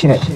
shit.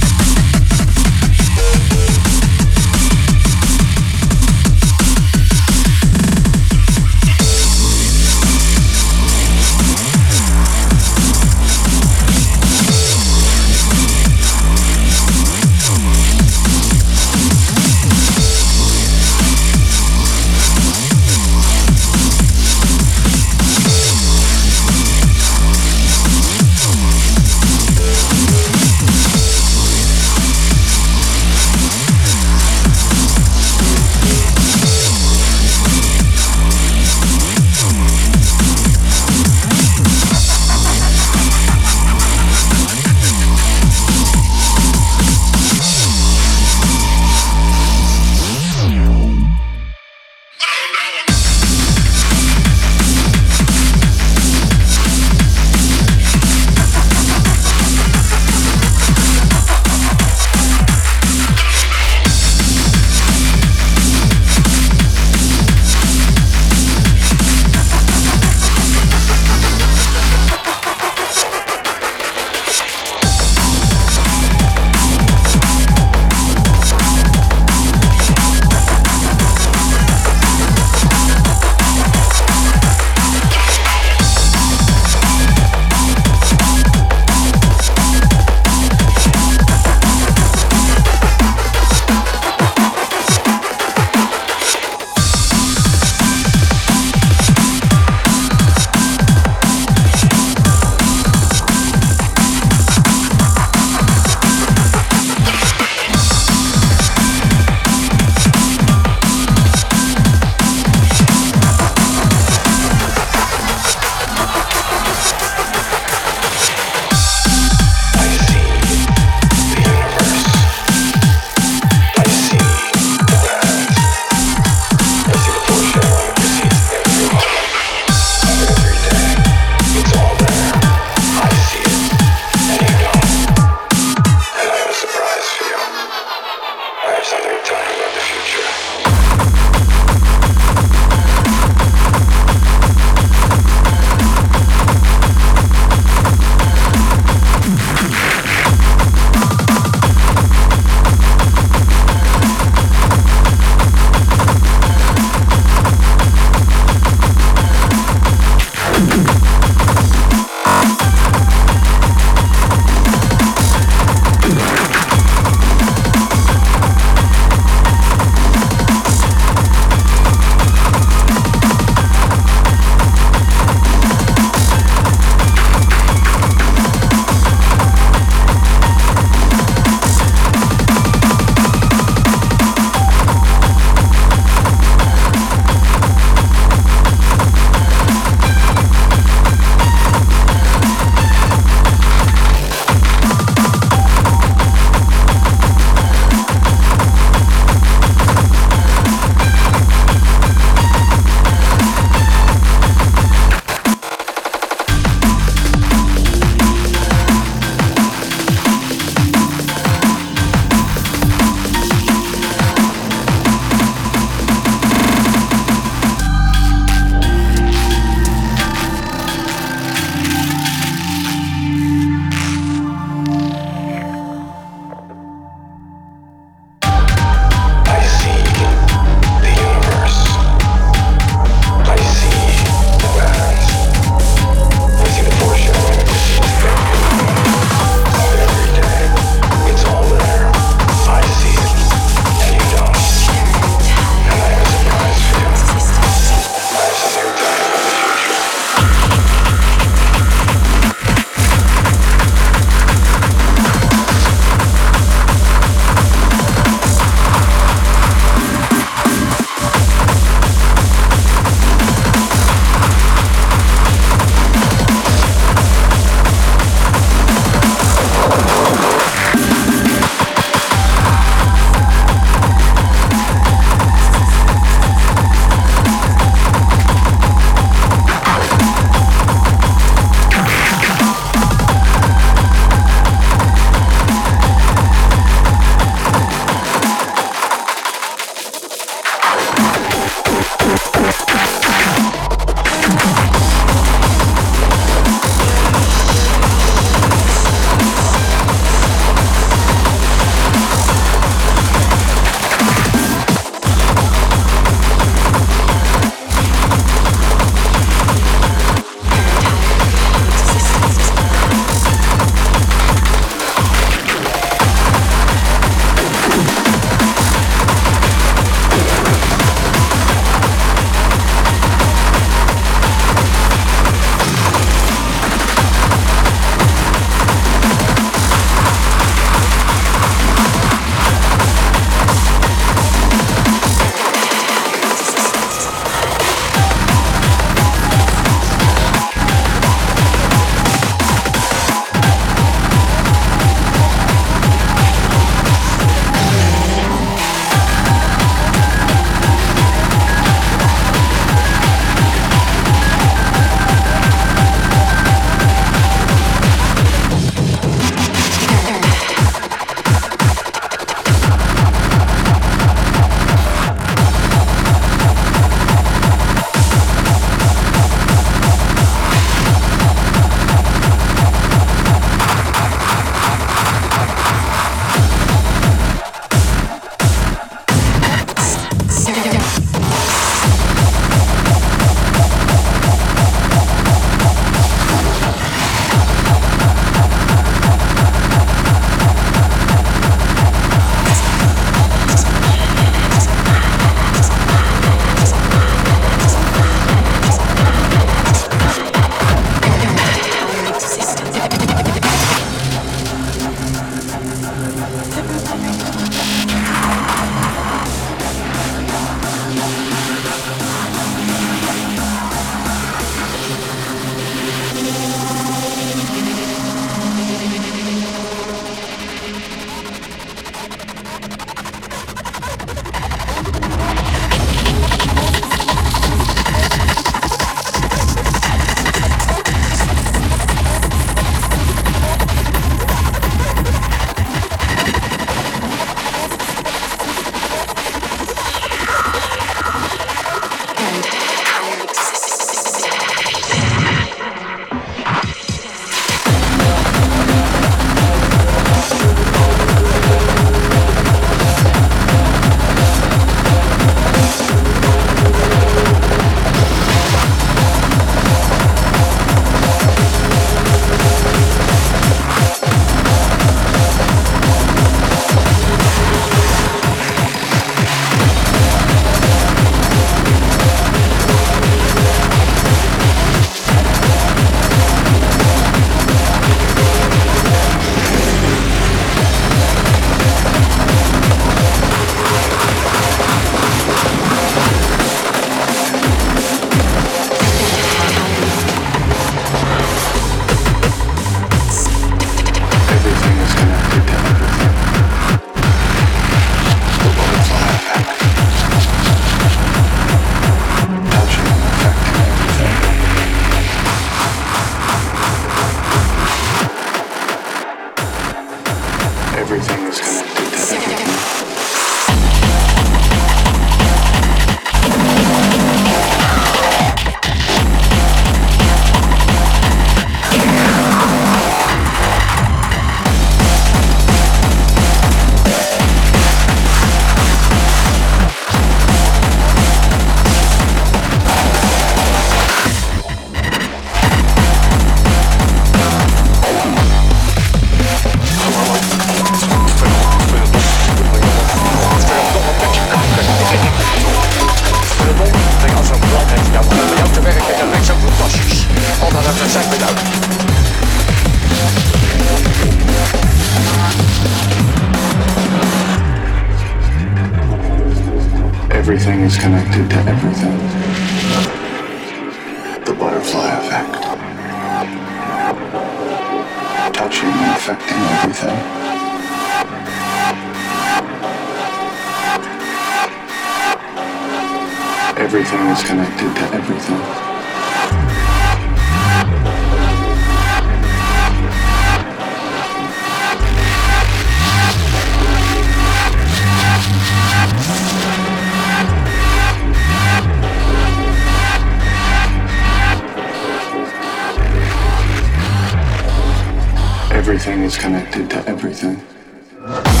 Everything is connected to everything.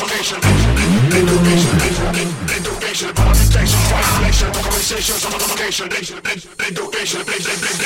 Education, education, education, modification, translation, education, education.